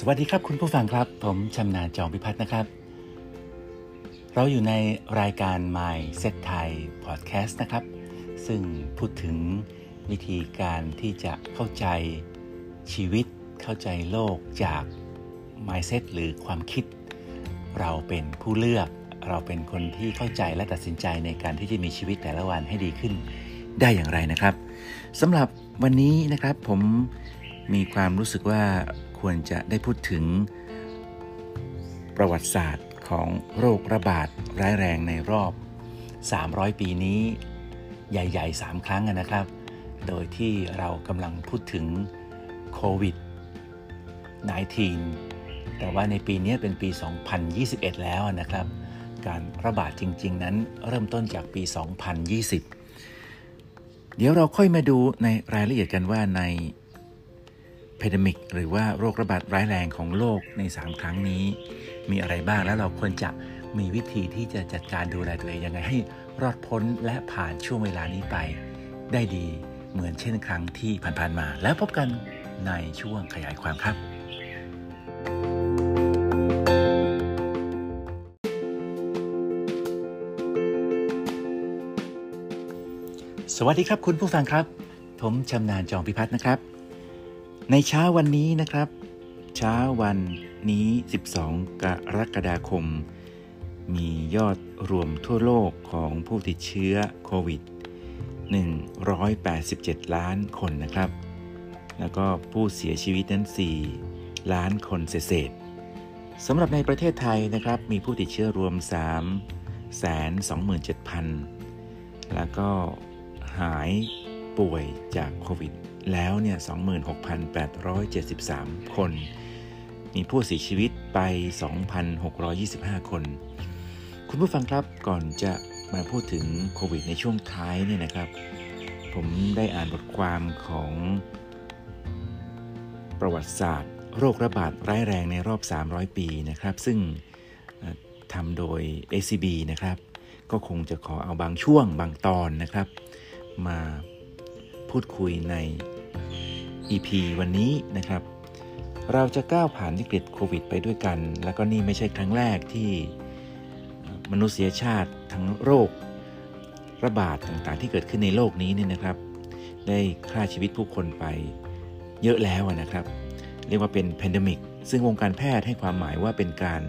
สวัสดีครับคุณผู้ฟังครับ ผมชำนาญจอมพิพัฒน์นะครับ เราอยู่ในรายการ My Set Thai Podcast นะครับ ซึ่งพูดถึงวิธีการที่จะเข้าใจชีวิต เข้าใจโลกจาก mindset หรือความคิด เราเป็นผู้เลือก เราเป็นคนที่เข้าใจและตัดสินใจในการที่จะมีชีวิตแต่ละวันให้ดีขึ้นได้อย่างไรนะครับสำหรับวันนี้นะครับผมมีความรู้สึกว่า ควรจะได้พูดถึงประวัติศาสตร์ของโรคระบาดร้ายแรงในรอบ 300 ปีนี้ใหญ่ ๆ 3 ครั้งนะครับ โดยที่เรากำลังพูดถึงโควิด -19 แต่ว่าในปีนี้เป็นปี 2021 แล้วนะครับ การระบาดจริง ๆ นั้นเริ่มต้นจากปี 2020 เดี๋ยวเราค่อยมาดูในรายละเอียดกันว่าใน เพดมิกหรือว่าโรคระบาดร้ายแรงของโลกใน 3 ครั้งนี้ มีอะไรบ้างแล้วเราควรจะมีวิธีที่จะจัดการดูแลตัวเองยังไงให้รอดพ้นและผ่านช่วงเวลานี้ไป ได้ดีเหมือนเช่นครั้งที่ผ่านๆมา แล้วพบกันในช่วงขยายความครับสวัสดีครับคุณผู้ฟังครับ ผมชำนาญจองพิพัฒน์นะครับ ในเช้าวันนี้นะครับ เช้าวันนี้ 12 กรกฎาคม มียอดรวมทั่วโลกของผู้ติดเชื้อโควิด 187 ล้านคนนะครับ แล้วก็ผู้เสียชีวิตนั้น 4 ล้านคนเศษสำหรับในประเทศไทยนะครับ มีผู้ติดเชื้อรวม 3 27,000 แล้วก็หาย ป่วยจากโควิด แล้วเนี่ย 26,873 คน มีผู้เสียชีวิตไป 2,625 คน คุณผู้ฟังครับก่อนจะมาพูดถึงโควิดในช่วงท้ายเนี่ยนะครับ ผมได้อ่านบทความของประวัติศาสตร์ โรคระบาดร้ายแรงในรอบ 300 ปีนะครับ ซึ่งทำโดย ACB นะครับ ก็คงจะขอเอาบางช่วงบางตอนนะครับ มา พูดคุยใน EP วันนี้นะครับ เราจะก้าวผ่านวิกฤตโควิดไปด้วยกัน แล้วก็นี่ไม่ใช่ครั้งแรกที่มนุษยชาติทั้งโรค ระบาดต่างๆ ที่เกิดขึ้นในโลกนี้เนี่ยนะครับ ได้ฆ่าชีวิตผู้คนไปเยอะแล้วนะครับ เรียกว่าเป็นแพนดมิกซึ่งวงการแพทย์ให้ความหมายว่าเป็นการ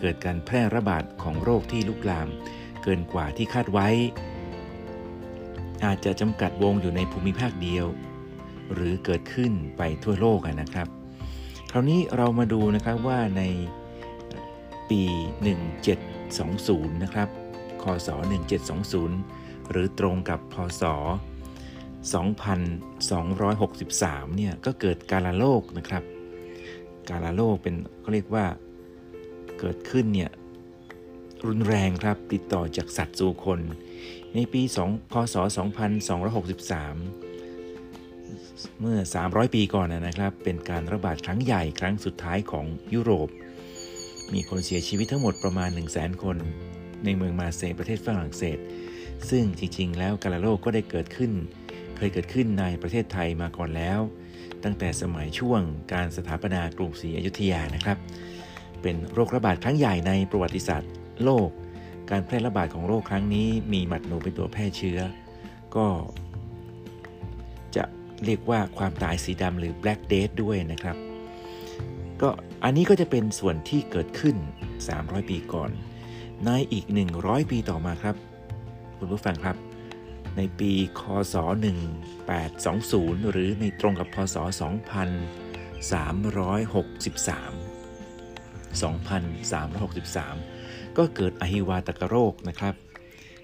เกิดการแพร่ระบาดของโรคที่ลุกลาม เกินกว่าที่คาดไว้ อาจจะจำกัดวงอยู่ในภูมิภาคเดียว หรือเกิดขึ้นไปทั่วโลกนะครับ คราวนี้เรามาดูนะครับว่าในปี 1720 นะครับ คศ 1720 หรือตรงกับพศ 2263 เนี่ยก็เกิดการละโลกนะครับ การละโลกเป็นเขาเรียกว่าเกิดขึ้นเนี่ยรุนแรงครับติดต่อจากสัตว์สู่คน ในปี2พศ 2263 เมื่อ 300 ปีก่อนนะครับ เป็นการระบาดครั้งใหญ่ครั้งสุดท้ายของยุโรป มีคนเสียชีวิตทั้งหมดประมาณ 1 0 0 0 0แคน ในเมืองมาเซประเทศฝรั่งเศส ซึ่งจริงๆ แล้วการละโลกก็ได้เกิดขึ้น เคยเกิดขึ้นในประเทศไทยมาก่อนแล้ว ตั้งแต่สมัยช่วงการสถาปนากรุงศรีอยุธยานะครับ เป็นโรคระบาดครั้งใหญ่ในประวัติศาสตร์โลก การแพร่ระบาดของโรคครั้งนี้มีหมัดหนูเป็นตัวแพร่เชื้อ ก็ จะเรียกว่าความตายสีดำหรือ black death ด้วยนะครับ ก็อันนี้ก็จะเป็นส่วนที่เกิดขึ้น 300 ปีก่อน ในอีก 100 ปีต่อมาครับ คุณผู้ฟังครับ ในปีคศ 1820 หรือในตรงกับพศ 2363 2363 ก็เกิดอหิวาตกโรคนะครับ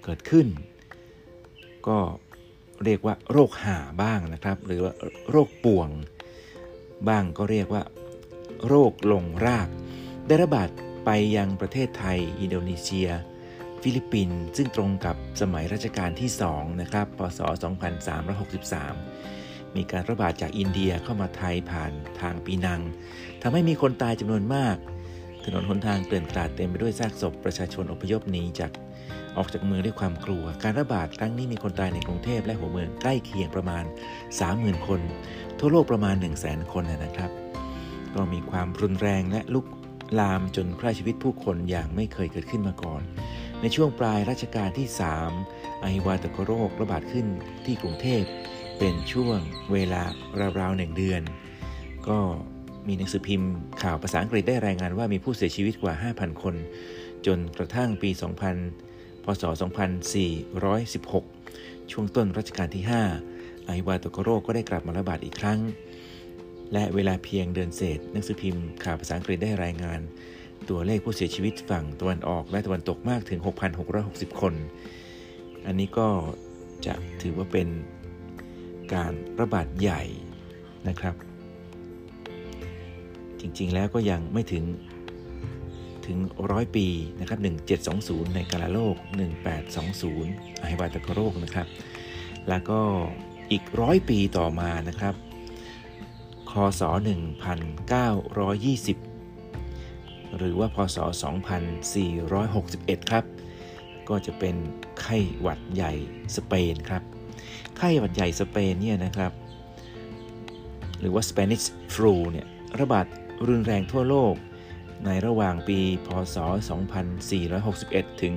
เกิดขึ้น ก็เรียกว่าโรคห่าบ้างนะครับ หรือว่าโรคป่วง บ้างก็เรียกว่า โรคลงราก ได้ระบาดไปยังประเทศไทย อินโดนีเซีย ฟิลิปปินส์ซึ่งตรงกับสมัยรัชกาลที่2นะครับพศ 2363 มีการระบาดจากอินเดียเข้ามาไทยผ่านทางปีนังทำให้มีคนตายจำนวนมาก ถนนหนทางเกลื่อนกลาดเต็มไปด้วยซากศพประชาชนอพยพหนีจากออกจากเมืองด้วยความกลัว การระบาดครั้งนี้มีคนตายในกรุงเทพและหัวเมืองใกล้เคียงประมาณ 30,000 คน ทั่วโลกประมาณ 1 0 0 0 0 0 คนนะครับ ก็มีความรุนแรงและลุกลามจนฆ่าชีวิตผู้คนอย่างไม่เคยเกิดขึ้นมาก่อน ในช่วงปลายรัชกาลที่ 3 ไอวาตกโรคระบาดขึ้นที่กรุงเทพเป็นช่วงเวลาราวๆหนึ่งเดือน ก็ มีหนังสือพิมพ์ข่าวภาษาอังกฤษได้รายงานว่ามีผู้เสียชีวิตกว่า 5,000 คน จนกระทั่งปี 2000 พศ 2416 ช่วงต้นรัชกาลที่ 5 ไอวาตกโรคก็ได้กลับมาระบาดอีกครั้ง และเวลาเพียงเดือนเศษ หนังสือพิมพ์ข่าวภาษาอังกฤษได้รายงาน ตัวเลขผู้เสียชีวิตฝั่งตะวันออกและตะวันตกมากถึง 6,660 คน อันนี้ก็จะถือว่าเป็นการระบาดใหญ่นะครับ จริง ๆ แล้วก็ยังไม่ถึงถึงร้อยปีนะครับ 1720 ในกาลโลก 1820ไอวาตกโรคนะครับ แล้วก็อีกร้อยปีต่อมานะครับ คศ 1920 หรือว่าพศ 2461 ครับ ก็จะเป็นไข้หวัดใหญ่สเปนครับ ไข้หวัดใหญ่สเปนเนี่ยนะครับ หรือว่า Spanish flu เนี่ยระบาด รุนแรงทั่วโลก ในระหว่างปีพศ 2461 ถึง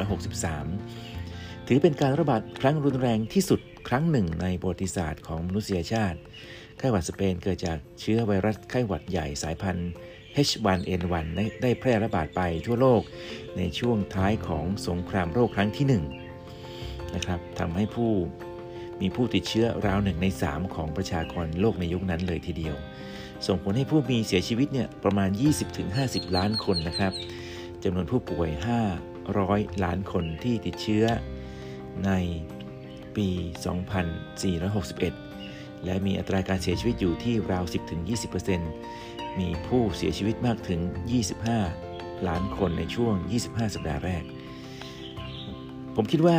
2463 ถือเป็นการระบาดครั้งรุนแรงที่สุดครั้งหนึ่งในประวัติศาสตร์ของมนุษยชาติ ไข้หวัดสเปนเกิดจากเชื้อไวรัสไข้หวัดใหญ่สายพันธุ์ H1N1 ได้แพร่ระบาดไปทั่วโลกในช่วงท้ายของสงครามโรคครั้งที่ 1 นะครับทำให้ผู้มีผู้ติดเชื้อราวหนึ่งใน 3 ของประชากรโลกในยุคนั้นเลยทีเดียว ส่งผลให้ผู้มีเสียชีวิตเนี่ยประมาณ 20-50 ล้านคนนะครับจำนวนผู้ป่วย 500 ล้านคนที่ติดเชื้อในปี 2461 และมีอัตราการเสียชีวิตอยู่ที่ราว 10-20%มีผู้เสียชีวิตมากถึง 25 ล้านคนในช่วง 25 สัปดาห์แรก ผมคิดว่า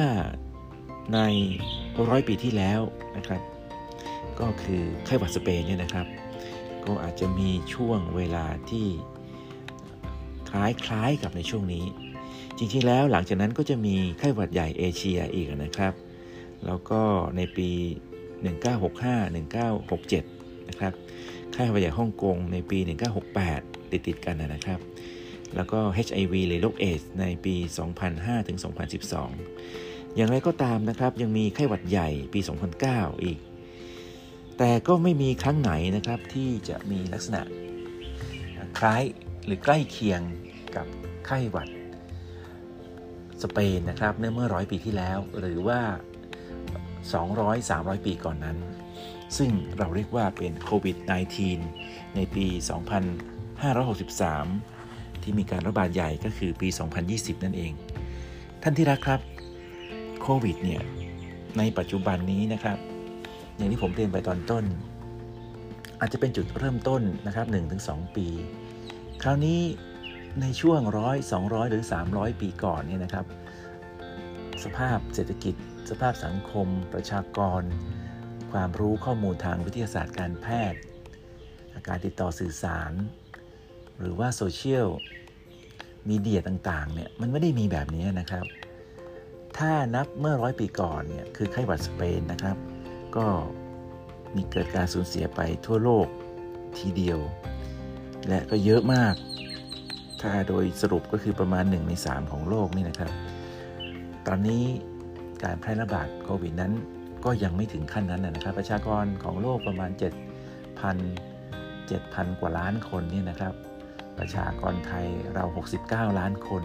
ในร้อยปีที่แล้วนะครับ ก็คือไข้หวัดสเปนเนี่ยนะครับ ก็อาจจะมีช่วงเวลาที่คล้ายๆกับในช่วงนี้ จริงๆแล้วหลังจากนั้นก็จะมีไข้หวัดใหญ่เอเชียอีกนะครับ แล้วก็ในปี 1965 1967 นะครับไข้หวัดใหญ่ฮ่องกงในปี 1968 ติดติดกันนะครับ แล้วก็ HIV เลยโรคเอสในปี 2005-2012 อย่างไรก็ตามนะครับ ยังมีไข้หวัดใหญ่ปี 2009 อีก แต่ก็ไม่มีครั้งไหนนะครับที่จะมีลักษณะคล้ายหรือใกล้เคียงกับไข้หวัดสเปนนะครับเมื่อร้อยปีที่แล้ว หรือว่า 200-300 ปีก่อนนั้น ซึ่งเราเรียกว่าเป็นโควิด -19 ในปี 2563 ที่มีการระบาดใหญ่ก็คือปี 2020 นั่นเอง ท่านที่รักครับโควิดเนี่ยในปัจจุบันนี้นะครับ อย่างที่ผมเรียนไปตอนต้น อาจจะเป็นจุดเริ่มต้นนะครับ 1-2 ปี คราวนี้ในช่วงร้อยสองร้อยหรือ 300 ปีก่อนเนี่ยนะครับ สภาพเศรษฐกิจ สภาพสังคม ประชากร ความรู้ข้อมูลทางวิทยาศาสตร์การแพทย์การติดต่อสื่อสาร หรือว่าโซเชียลมีเดียต่างๆเนี่ยมันไม่ได้มีแบบนี้นะครับ ถ้านับเมื่อร้อยปีก่อนเนี่ยคือไข้หวัดสเปนนะครับ ก็มีเกิดการสูญเสียไปทั่วโลกทีเดียว และก็เยอะมาก ถ้าโดยสรุปก็คือประมาณ 1 ใน 3 ของโลกนี่นะครับ ตอนนี้การแพร่ระบาดโควิดนั้นก็ยังไม่ถึงขั้นนั้นนะครับ ประชากรของโลกประมาณ 7,000 7,000 กว่าล้านคนนี่นะครับ ประชากรไทยเรา 69 ล้านคน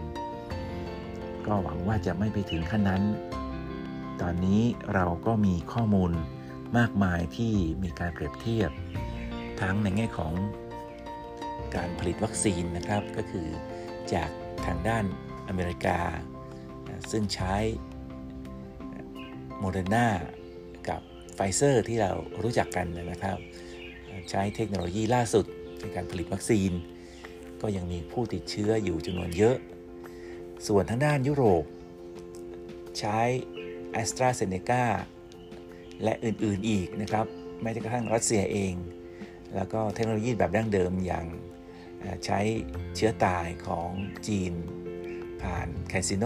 ก็หวังว่าจะไม่ไปถึงขั้นนั้น ตอนนี้เราก็มีข้อมูลมากมายที่มีการเปรียบเทียบ ทั้งในแง่ของการผลิตวัคซีนนะครับ ก็คือจากทางด้านอเมริกา ซึ่งใช้โมเดอร์นากับไฟเซอร์ที่เรารู้จักกันนะครับ ใช้เทคโนโลยีล่าสุดในการผลิตวัคซีน ก็ยังมีผู้ติดเชื้ออยู่จำนวนเยอะ ส่วนทางด้านยุโรป ใช้ AstraZeneca และอื่นๆอีกนะครับแม้กระทั่งรัสเซียเอง แล้วก็เทคโนโลยีแบบดั้งเดิมอย่างใช้เชื้อตายของจีน ผ่าน CanSino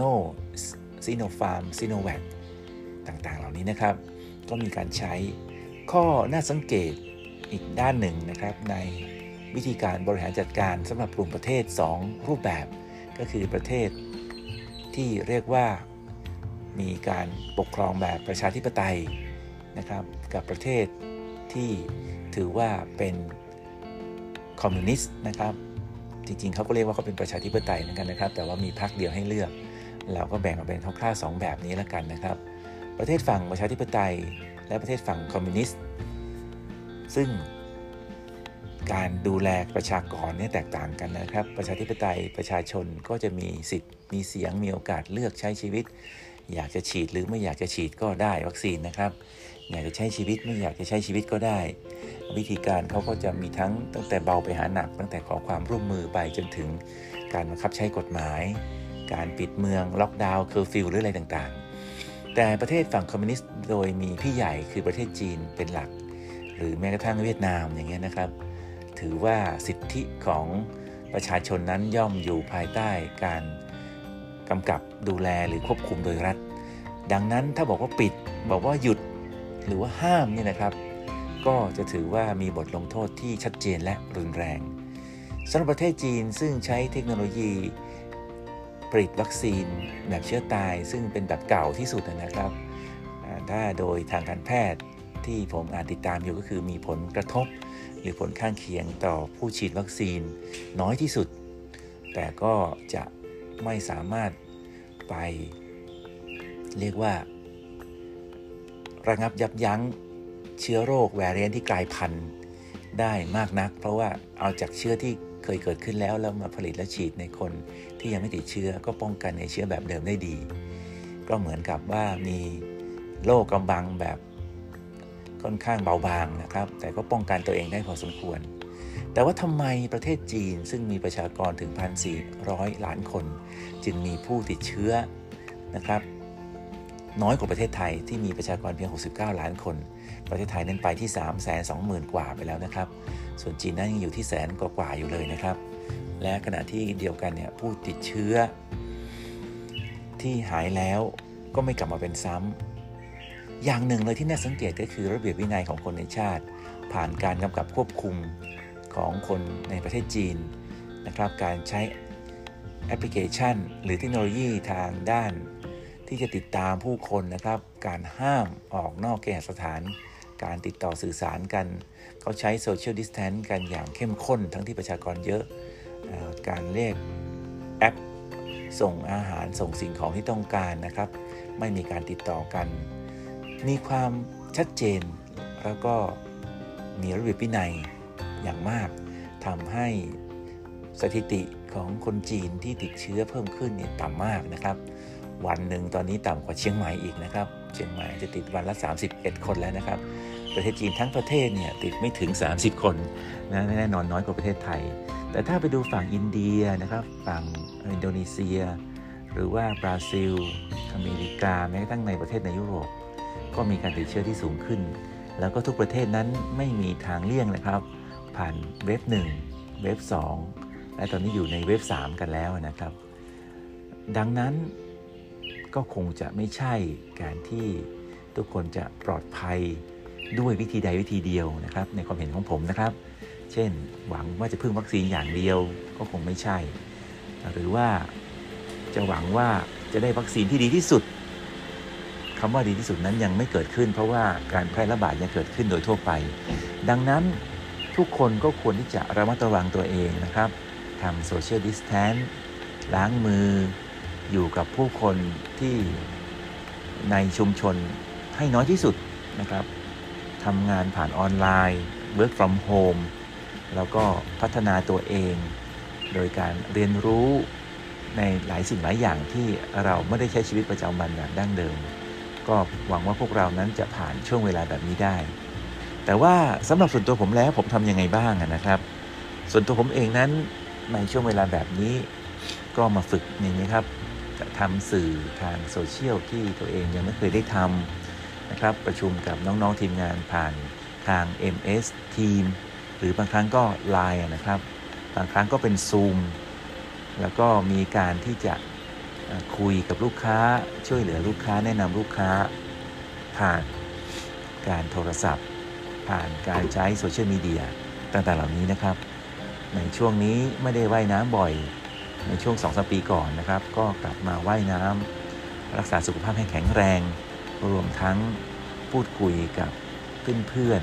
Sinopharm Sinovac ต่างๆ เหล่านี้นะครับ ก็มีการใช้ข้อน่าสังเกตอีกด้านหนึ่งนะครับ ในวิธีการบริหารจัดการสำหรับกลุ่มประเทศ 2 รูปแบบ ก็คือประเทศที่เรียกว่า มีการปกครองแบบประชาธิปไตยนะครับ กับประเทศที่ถือว่าเป็นคอมมิวนิสต์นะครับ จริงๆเขาก็เรียกว่าเขาเป็นประชาธิปไตยเหมือนกันนะครับ แต่ว่ามีพรรคเดียวให้เลือก เราก็แบ่งออกเป็นคร่าวๆสองแบบนี้แล้วกันนะครับ ประเทศฝั่งประชาธิปไตย และประเทศฝั่งคอมมิวนิสต์ ซึ่งการดูแลประชากรเนี่ยแตกต่างกันนะครับ ประชาธิปไตยประชาชนก็จะมีสิทธิ์ มีเสียงมีโอกาสเลือกใช้ชีวิต อยากจะฉีดหรือไม่อยากจะฉีดก็ได้วัคซีนนะครับ อยากจะใช้ชีวิตไม่อยากจะใช้ชีวิตก็ได้ วิธีการเขาก็จะมีทั้งตั้งแต่เบาไปหาหนัก ตั้งแต่ขอความร่วมมือไปจนถึงการบังคับใช้กฎหมาย การปิดเมืองล็อกดาวน์เคอร์ฟิวหรืออะไรต่างๆ แต่ประเทศฝั่งคอมมิวนิสต์โดยมีพี่ใหญ่คือประเทศจีนเป็นหลัก หรือแม้กระทั่งเวียดนามอย่างเงี้ยนะครับ ถือว่าสิทธิของประชาชนนั้นย่อมอยู่ภายใต้การ กำกับดูแลหรือควบคุมโดยรัฐ ดังนั้นถ้าบอกว่าปิด บอกว่าหยุดหรือว่าห้ามนี่นะครับ ก็จะถือว่ามีบทลงโทษที่ชัดเจนและรุนแรงสำหรับประเทศจีนซึ่งใช้เทคโนโลยีผลิตวัคซีนแบบเชื้อตาย ซึ่งเป็นแบบเก่าที่สุดนะครับ ถ้าโดยทางการแพทย์ที่ผมอ่านติดตามอยู่ก็คือมีผลกระทบ หรือผลข้างเคียงต่อผู้ฉีดวัคซีนน้อยที่สุด แต่ก็จะ ไม่สามารถไปเรียกว่า ระงับยับยั้งเชื้อโรคแวรเรียนที่กลายพันธุ์ได้มากนัก เพราะว่าเอาจากเชื้อที่เคยเกิดขึ้นแล้วแล้วมาผลิตและฉีดในคนที่ยังไม่ติดเชื้อก็ป้องกันในเชื้อแบบเดิมได้ดี ก็เหมือนกับว่ามีโรคกำบังแบบค่อนข้างเบาบางนะครับ แต่ก็ป้องกันตัวเองได้พอสมควร แต่ว่าทำไมประเทศจีนซึ่งมีประชากรถึง 1,400 ล้านคน จึงมีผู้ติดเชื้อนะครับน้อยกว่าประเทศไทยที่มีประชากรเพียง 69 ล้านคน ประเทศไทยนั้นไปที่ 3 2 0 0 0 0 กว่าไปแล้วนะครับ ส่วนจีนนั้นยังอยู่ที่แสนกว่าอยู่เลยนะครับ และขณะที่เดียวกันเนี่ยผู้ติดเชื้อ ที่หายแล้วก็ไม่กลับมาเป็นซ้ำอย่างหนึ่งเลยที่น่าสังเกตก็คือระเบียบวินัยของคนในชาติ ผ่านการกำกับควบคุม ของคนในประเทศจีนนะครับ การใช้แอปพลิเคชัน หรือเทคโนโลยีทางด้าน ที่จะติดตามผู้คนนะครับ การห้ามออกนอกเคหสถาน การติดต่อสื่อสารกัน เขาใช้โซเชียลดิสแทนต์กันอย่างเข้มข้น ทั้งที่ประชากรเยอะอการเรียกแอปส่งอาหารส่งสิ่งของที่ต้องการนะครับ ไม่มีการติดต่อกัน มีความชัดเจนแล้วก็มีระเบียบวินัย อย่างมากทำให้สถิติของคนจีนที่ติดเชื้อเพิ่มขึ้นเนี่ยต่ำมากนะครับ วันหนึ่งตอนนี้ต่ำกว่าเชียงใหม่อีกนะครับ เชียงใหม่จะติดวันละ 31 คนแล้วนะครับ ประเทศจีนทั้งประเทศเนี่ยติดไม่ถึง 30 คนนะแน่นอนน้อยกว่าประเทศไทย แต่ถ้าไปดูฝั่งอินเดียนะครับ ฝั่งอินโดนีเซีย หรือว่าบราซิล อเมริกาแม้กระทั่งในประเทศในยุโรป ก็มีการติดเชื้อที่สูงขึ้น แล้วก็ทุกประเทศนั้นไม่มีทางเลี่ยงนะครับ ผ่านเว็บ1เว็บ2 และตอนนี้อยู่ในเว็บ 3 กันแล้วนะครับ ดังนั้นก็คงจะไม่ใช่การที่ทุกคนจะปลอดภัยด้วยวิธีใดวิธีเดียวนะครับ ในความเห็นของผมนะครับ เช่นหวังว่าจะพึ่งวัคซีนอย่างเดียวก็คงไม่ใช่ หรือว่าจะหวังว่าจะได้วัคซีนที่ดีที่สุดคำว่าดีที่สุดนั้นยังไม่เกิดขึ้น เพราะว่าการแพร่ระบาดยังเกิดขึ้นโดยทั่วไป ดังนั้น ทุกคนก็ควรที่จะระมัดระวังตัวเองนะครับทำโซเชียลดิสแทนล้างมืออยู่กับผู้คนที่ในชุมชนให้น้อยที่สุดนะครับทำงานผ่านออนไลน์ work from home แล้วก็พัฒนาตัวเอง โดยการเรียนรู้ในหลายสิ่งหลายอย่างที่เราไม่ได้ใช้ชีวิตประจำวันแบบดั้งเดิม ก็หวังว่าพวกเรานั้นจะผ่านช่วงเวลาแบบนี้ได้ แต่ว่าสำหรับส่วนตัวผมแล้วผมทำยังไงบ้างนะครับ ส่วนตัวผมเองนั้นในช่วงเวลาแบบนี้ก็มาฝึกนี่างนะครับทำสื่อทางโซเชียลที่ตัวเองยังไม่เคยได้ทำนะครับ ประชุมกับน้องๆทีมงานผ่านทาง MS Team หรือบางครั้งก็ Line นะครับ บางครั้งก็เป็น Zoom แล้วก็มีการที่จะคุยกับลูกค้าช่วยเหลือลูกค้าแนะนำลูกค้าผ่านการโทรศัพท์ ผ่านการใช้โซเชียลมีเดียต่างๆเหล่านี้นะครับ ในช่วงนี้ไม่ได้ว่ายน้ำบ่อย ในช่วง2อสปีก่อนนะครับ ก็กลับมาว่ายน้ำรักษาสุขภาพให้แข็งแรง รวมทั้งพูดคุยกับเพื่อน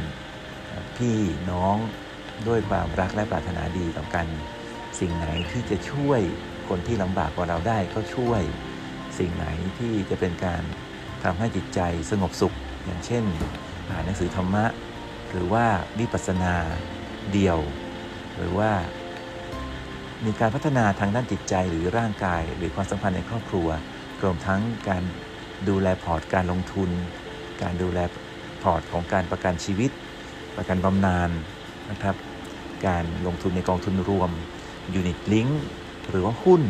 ๆพี่น้องด้วยความรักและปรารถนาดีต่อกัน สิ่งไหนที่จะช่วยคนที่ลำบากกว่าเราได้ก็ช่วย สิ่งไหนที่จะเป็นการทำให้จิตใจสงบสุข อย่างเช่นอ่านหนังสือธรรมะ หรือว่าวิปัสสนาเดียว หรือว่ามีการพัฒนาทางด้านจิตใจหรือร่างกาย หรือความสัมพันธ์ในครอบครัว รวมทั้งการดูแลพอร์ตการลงทุน การดูแลพอร์ตของการประกันชีวิต ประกันบำนาญนะครับ การลงทุนในกองทุนรวม unit linked หรือว่าหุ้น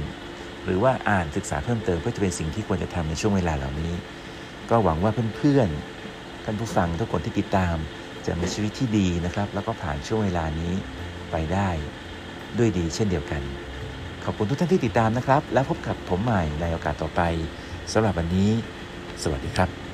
หรือว่าอ่านศึกษาเพิ่มเติมก็จะเป็นสิ่งที่ควรจะทำในช่วงเวลาเหล่านี้ ก็หวังว่าเพื่อนๆท่านผู้ฟังทุกคนที่ติดตาม จะมีชีวิตที่ดีนะครับ แล้วก็ผ่านช่วงเวลานี้ไปได้ด้วยดีเช่นเดียวกัน ขอบคุณทุกท่านที่ติดตามนะครับ แล้วพบกับผมใหม่ในโอกาสต่อไปสำหรับวันนี้ สวัสดีครับ